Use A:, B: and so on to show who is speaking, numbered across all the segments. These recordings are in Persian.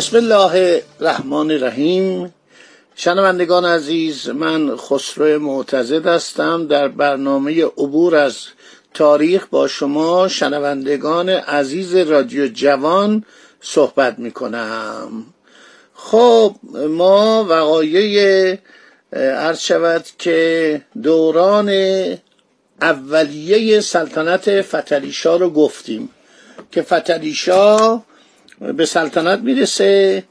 A: بسم الله الرحمن الرحیم. شنوندگان عزیز من خسرو معتزد هستم. در برنامه عبور از تاریخ با شما شنوندگان عزیز رادیو جوان صحبت می کنم خب ما وقایع عرض شود که دوران اولیه سلطنت فتلیشا رو گفتیم که فتلیشا به سلطنت می‌رسه.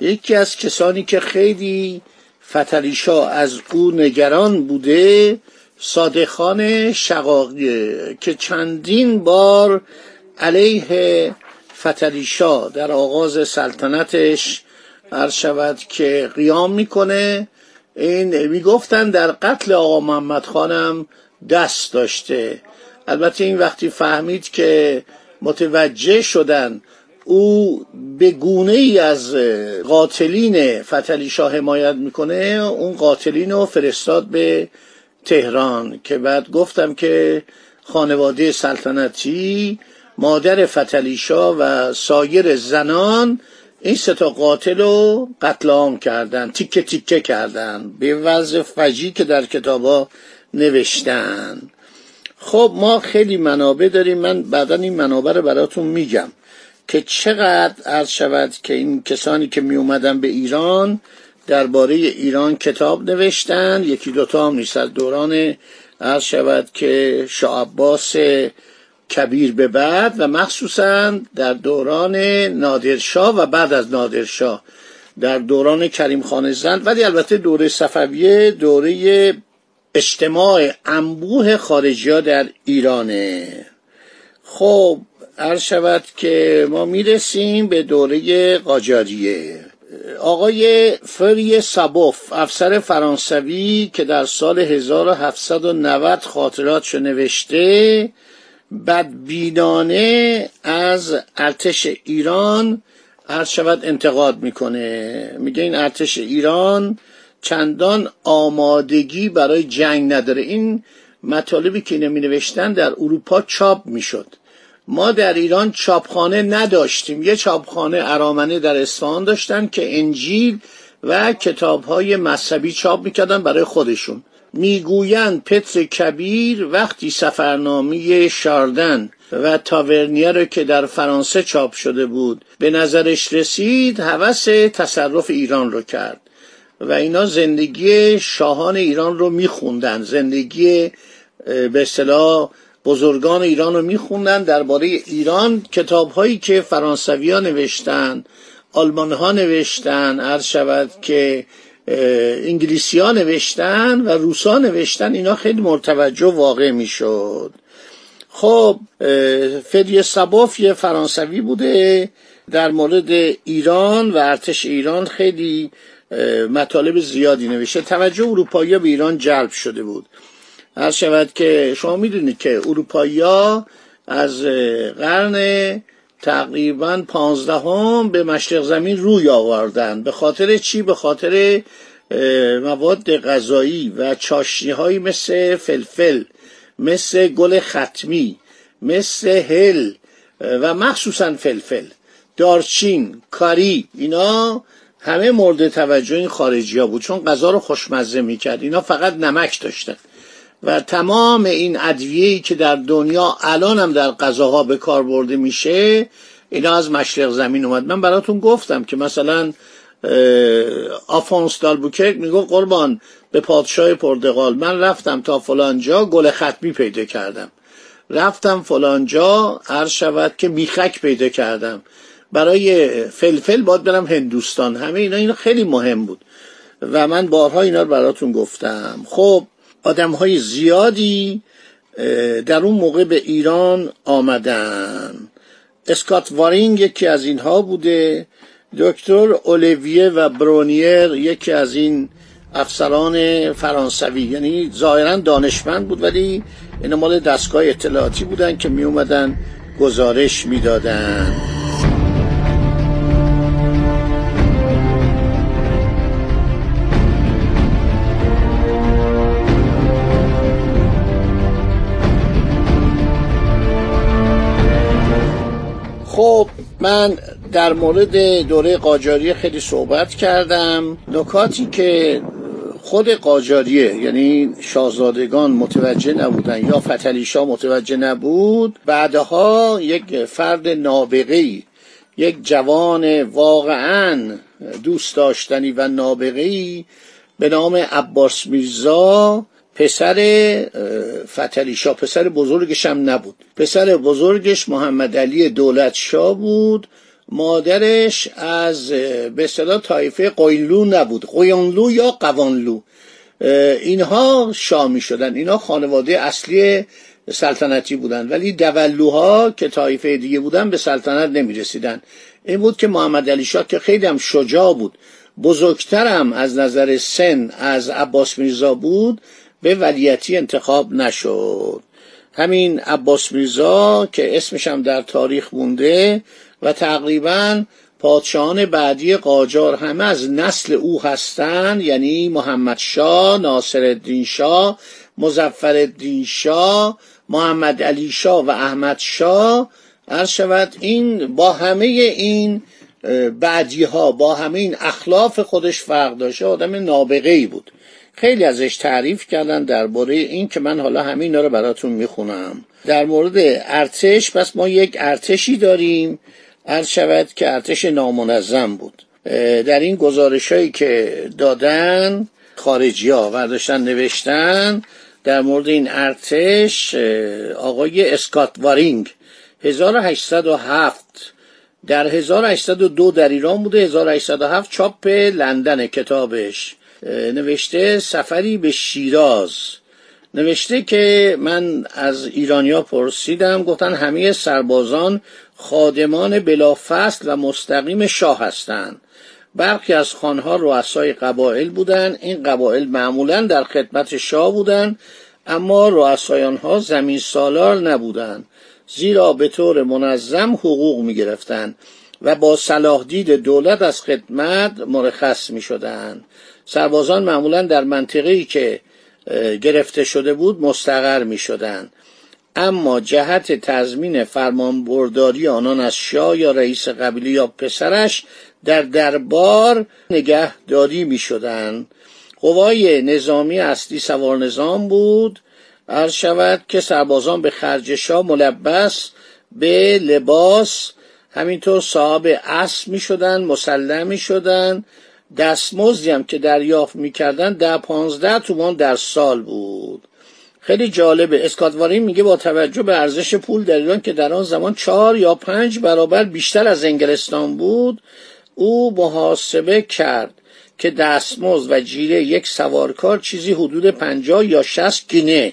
A: یکی از کسانی که خیلی فتلیشا از او نگران بوده صادقان شقاقیه که چندین بار علیه فتلیشا در آغاز سلطنتش عرض شود که قیام می‌کنه. این می‌گفتن در قتل آقا محمد خانم دست داشته. البته این وقتی فهمید که متوجه شدن او به گونه ای از قاتلین فتلی شاه حمایت می‌کنه. اون قاتلین رو فرستاد به تهران که بعد گفتم که خانواده سلطنتی مادر فتلی و سایر زنان این سه تا قاتل رو قتل عام کردن تیکه تیکه کردن به وضع فجی که در کتابا نوشتن. خب ما خیلی منابع داریم. من بعدا این منابع رو براتون میگم. که چقدر عرض شود که این کسانی که می اومدن به ایران درباره ایران کتاب نوشتن یکی دوتا هم نیست از دوران عرض شود که شاه عباس کبیر به بعد و مخصوصا در دوران نادرشاه و بعد از نادرشاه در دوران کریم خان زند ولی البته دوره صفویه دوره اجتماع انبوه خارجی در ایرانه. خب عرض شود که ما می‌رسیم به دوره قاجاریه. آقای فری سابوف افسر فرانسوی که در سال 1790 خاطراتشو نوشته بدبینانه از ارتش ایران عرض شود انتقاد می‌کنه. میگه این ارتش ایران چندان آمادگی برای جنگ نداره. این مطالبی که نمی نوشتن در اروپا چاپ می‌شد. ما در ایران چاپخانه نداشتیم. یه چاپخانه ارامنه در اصفهان داشتن که انجیل و کتابهای مذهبی چاپ می‌کردن برای خودشون. می‌گویند پتر کبیر وقتی سفرنامه شاردن و تاورنیه رو که در فرانسه چاپ شده بود به نظرش رسید هوس تصرف ایران رو کرد و اینا زندگی شاهان ایران رو میخوندن. زندگی به اصطلاح بزرگان ایران رو میخوندن درباره ایران. کتاب هایی که فرانسوی ها نوشتن آلمان ها نوشتن عرض شود که انگلیسی ها نوشتن و روسا نوشتن اینا خیلی مرتوجه واقع می‌شد. خب فدی سباف یه فرانسوی بوده در مورد ایران و ارتش ایران خیلی مطالب زیادی نوشته. توجه اروپایی به ایران جلب شده بود. هر شود که شما می‌دونید که اروپایی از قرن تقریبا پانزدهم به مشرق زمین روی آوردن به خاطر چی؟ به خاطر مواد غذایی و چاشنی های مثل فلفل مثل گل ختمی مثل هل و مخصوصا فلفل دارچین کاری اینا همه مورد توجه این خارجی ها بود. چون غذا رو خوشمزه می‌کرد. اینا فقط نمک داشتن. و تمام این ادویه‌ای که در دنیا الان هم در غذاها به کار برده میشه اینا از مشرق زمین اومد. من براتون گفتم که مثلا آفونس دالبوکرک می‌گفت قربان به پادشاه پرتغال. من رفتم تا فلانجا گل ختمی پیدا کردم. رفتم فلانجا عرض شود که میخک پیدا کردم. برای فلفل باید برم هندوستان. همه اینا اینا خیلی مهم بود. و من بارها اینا رو براتون گفتم. خب آدم های زیادی در اون موقع به ایران آمدن. اسکات وارینگ یکی از اینها بوده. دکتر اولیویه و برونیر یکی از این افسران فرانسوی. یعنی ظاهرا دانشمند بود ولی این مال دستگاه اطلاعاتی بودن که می اومدن گزارش می‌دادن. خب من در مورد دوره قاجاری خیلی صحبت کردم. نکاتی که خود قاجاریه یعنی شاهزادگان متوجه نبودن یا فتلیشا متوجه نبود بعدها یک فرد نابغه‌ای یک جوان واقعا دوست داشتنی و نابغه‌ای به نام عباس میرزا پسر فتلیشا پسر بزرگش هم نبود. پسر بزرگش محمد علی دولت شاه بود. مادرش از به اصطلاح طایفه قوینلو نبود. قوینلو یا قوانلو. اینها شامی شدن. اینها خانواده اصلی سلطنتی بودن. ولی دولوها که طایفه دیگه بودن به سلطنت نمی رسیدن این بود که محمد علی شاه که خیلی هم شجاع بود. بزرگترم از نظر سن از عباس میرزا بود. به ولیتی انتخاب نشد. همین عباس میرزا که اسمش هم در تاریخ مونده و تقریبا پادشاهان بعدی قاجار همه از نسل او هستند یعنی محمد شاه، ناصر الدین شاه، مزفر الدین شاه، محمد علی شاه و احمد شاه. عرض شود این با همه این بعدی ها با همه این اخلاف خودش فرق داشته آدم نابغه ای بود. خیلی ازش تعریف کردن درباره این که من حالا همین رو براتون می‌خونم. در مورد ارتش پس ما یک ارتشی داریم. عرض شود که ارتش نامنظم بود. در این گزارش هایی که دادن خارجی ها برداشتن نوشتن در مورد این ارتش آقای اسکات وارینگ 1807 در 1802 در ایران بوده 1807 چاپ لندن کتابش. نوشته سفری به شیراز. نوشته که من از ایرانیا پرسیدم گفتن همه سربازان خادمان بلافصل و مستقیم شاه هستند. برخی از خانها رؤسای قبایل بودند. این قبایل معمولا در خدمت شاه بودند اما رؤسای آنها زمین سالار نبودند زیرا به طور منظم حقوق می گرفتند و با صلاح دید دولت از خدمت مرخص می شدند سربازان معمولا در منطقه‌ای که گرفته شده بود مستقر می شدند اما جهت تضمین فرمانبرداری آنان از شاه یا رئیس قبیله یا پسرش در دربار نگهداری می شدن. قوای نظامی اصلی سوار نظام بود. عرض شود که سربازان به خرج شاه ملبس به لباس همینطور صاحب اسب می شدن مسلم می شدن دستمزدی هم که دریافت می‌کردن در پانزده تومان در سال بود. خیلی جالبه. اسکاتوارین میگه با توجه به ارزش پول در ایران که در آن زمان چهار یا پنج برابر بیشتر از انگلستان بود او محاسبه کرد که دستمزد و جیره یک سوارکار چیزی حدود پنجاه یا شست گینه.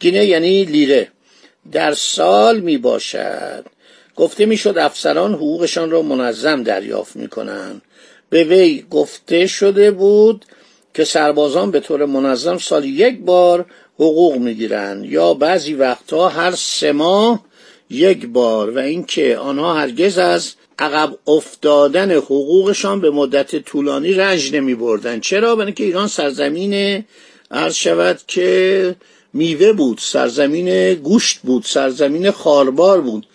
A: گینه یعنی لیره. در سال می باشد گفته می‌شد افسران حقوقشان را منظم دریافت می کنند به وی گفته شده بود که سربازان به طور منظم سال یک بار حقوق می‌گیرند. یا بعضی وقتها هر سه ماه یک بار و اینکه آنها هرگز از عقب افتادن حقوقشان به مدت طولانی رنج نمی بردن چرا؟ برای اینکه ایران سرزمین عرض شود که میوه بود سرزمین گوشت بود سرزمین خاربار بود.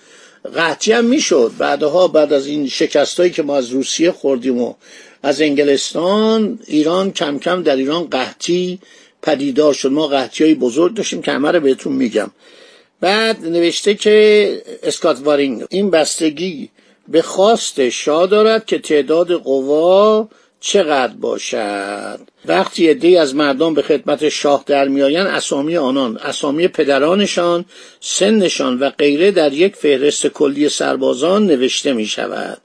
A: قحطی هم می‌شد. بعدها بعد از این شکستایی که ما از روسیه خوردیم و از انگلستان ایران کم کم در ایران قحطی پدیدار شد. ما قحطی های بزرگ داشتیم که همه رو بهتون میگم. بعد نوشته که اسکات وارینگ این بستگی به خواست شاه دارد که تعداد قوا چقدر باشد؟ وقتی عدهای از مردم به خدمت شاه در میآیند اسامی آنان اسامی پدرانشان سنشان و غیره در یک فهرست کلی سربازان نوشته می شود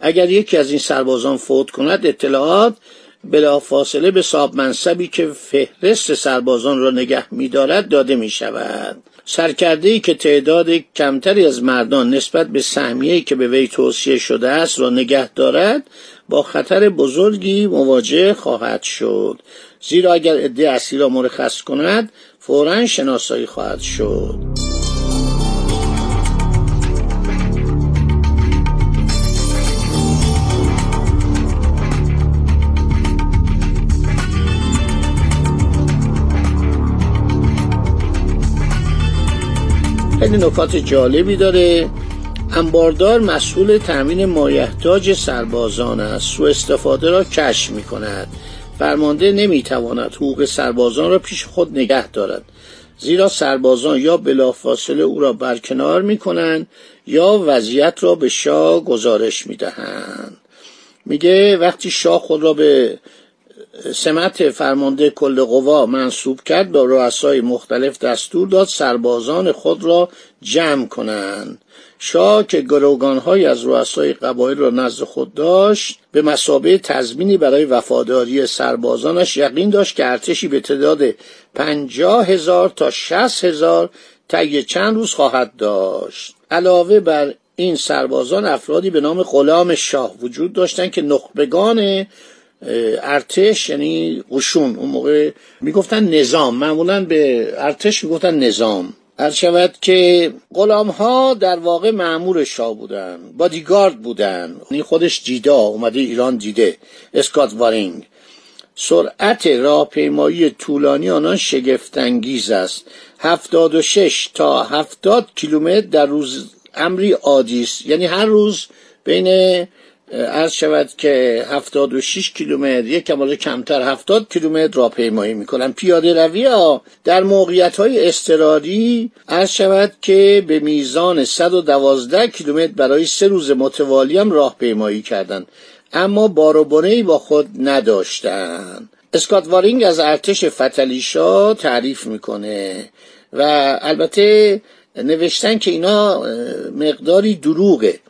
A: اگر یکی از این سربازان فوت کند اطلاعات بلافاصله به صاحب منصبی که فهرست سربازان را نگه میدارد داده می شود سرکرده ای که تعداد کمتری از مردان نسبت به سهمیه که به وی توصیه شده است را نگه دارد با خطر بزرگی مواجه خواهد شد. زیرا اگر عده اصلی را مرخص کند فورا شناسایی خواهد شد. خیلی نکات جالبی داره. انباردار مسئول تامین مایحتاج سربازان است. سو استفاده را کشف می کند فرمانده نمی تواند حقوق سربازان را پیش خود نگه دارد. زیرا سربازان یا بلافاصله او را برکنار می کنند یا وضعیت را به شاه گزارش می دهند میگه وقتی شاه خود را به سمت فرمانده کل قوا منصوب کرد با رؤسای مختلف دستور داد سربازان خود را جمع کنند. شاه که گروگانهایی از رؤسای قبایل را نزد خود داشت به مسابه تضمینی برای وفاداری سربازانش یقین داشت که ارتشی به تعداد پنجاه هزار تا شست هزار طی چند روز خواهد داشت. علاوه بر این سربازان افرادی به نام غلام شاه وجود داشتند که نخبگان ارتش یعنی قشون. اون موقع می‌گفتن نظام. معمولا به ارتش می‌گفتن نظام. هر شود که غلام ها در واقع معمور شاه بودن بادیگارد بودن. یعنی خودش دیدا اومده ایران دیده. اسکات وارینگ. سرعت راهپیمایی طولانی آنان شگفتانگیز است. هفتاد و شش تا هفتاد کیلومتر در روز امری عادی است. یعنی هر روز بین عرض شود که 76 کیلومتر یک کمال کمتر 70 کیلومتر را پیمایی می‌کنن پیاده روی ها در موقعیت های استرادی عرض شود که به میزان 112 کیلومتر برای سه روز متوالی هم راه پیمایی کردند اما بار با خود نداشتند اسکات وارینگ از ارتش فتلیشا تعریف می‌کنه و البته نوشتن که اینا مقداری دروغه.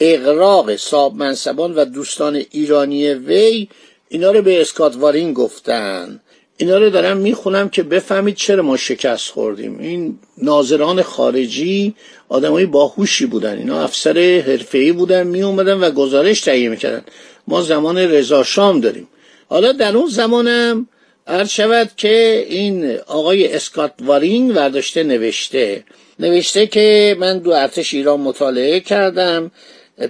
A: اقراق صاحب منصبان و دوستان ایرانی وی اینا رو به اسکاتوارین گفتن. اینا رو دارم می‌خونم که بفهمید چرا ما شکست خوردیم. این ناظران خارجی آدمای باهوشی بودن. اینا افسر حرفه‌ای بودن می اومدن و گزارش تهیه می‌کردن. ما زمان رضا شام داریم. حالا در اون زمانم عرض شود که این آقای اسکات وارینگ ورداشته نوشته. نوشته که من دو ارتش ایران مطالعه کردم.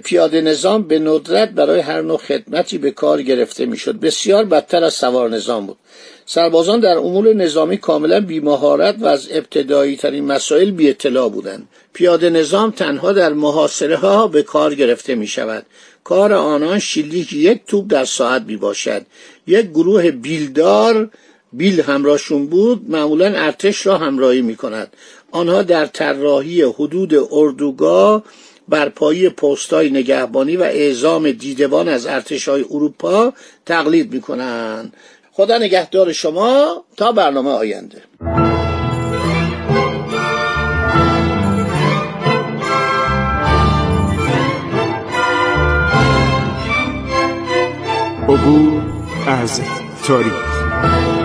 A: پیاده نظام به ندرت برای هر نوع خدمتی به کار گرفته می‌شد. بسیار بدتر از سوار نظام بود. سربازان در امور نظامی کاملا بیمهارت و از ابتدایی ترین مسائل بی اطلاع بودند. پیاده نظام تنها در محاصره ها به کار گرفته می شود کار آنان شلیک یک توپ در ساعت می باشد یک گروه بیلدار بیل همراهشون بود معمولا ارتش را همراهی می کند آنها در طراحی حدود اردوگاه برپایی پستای نگهبانی و اعزام دیدبان از ارتشای اروپا تقلید می‌کنن خدا نگهدار شما تا برنامه آینده.
B: عبور از تاریخ.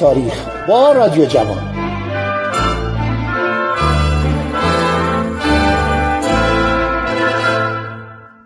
A: تاریخ با رادیو جوان.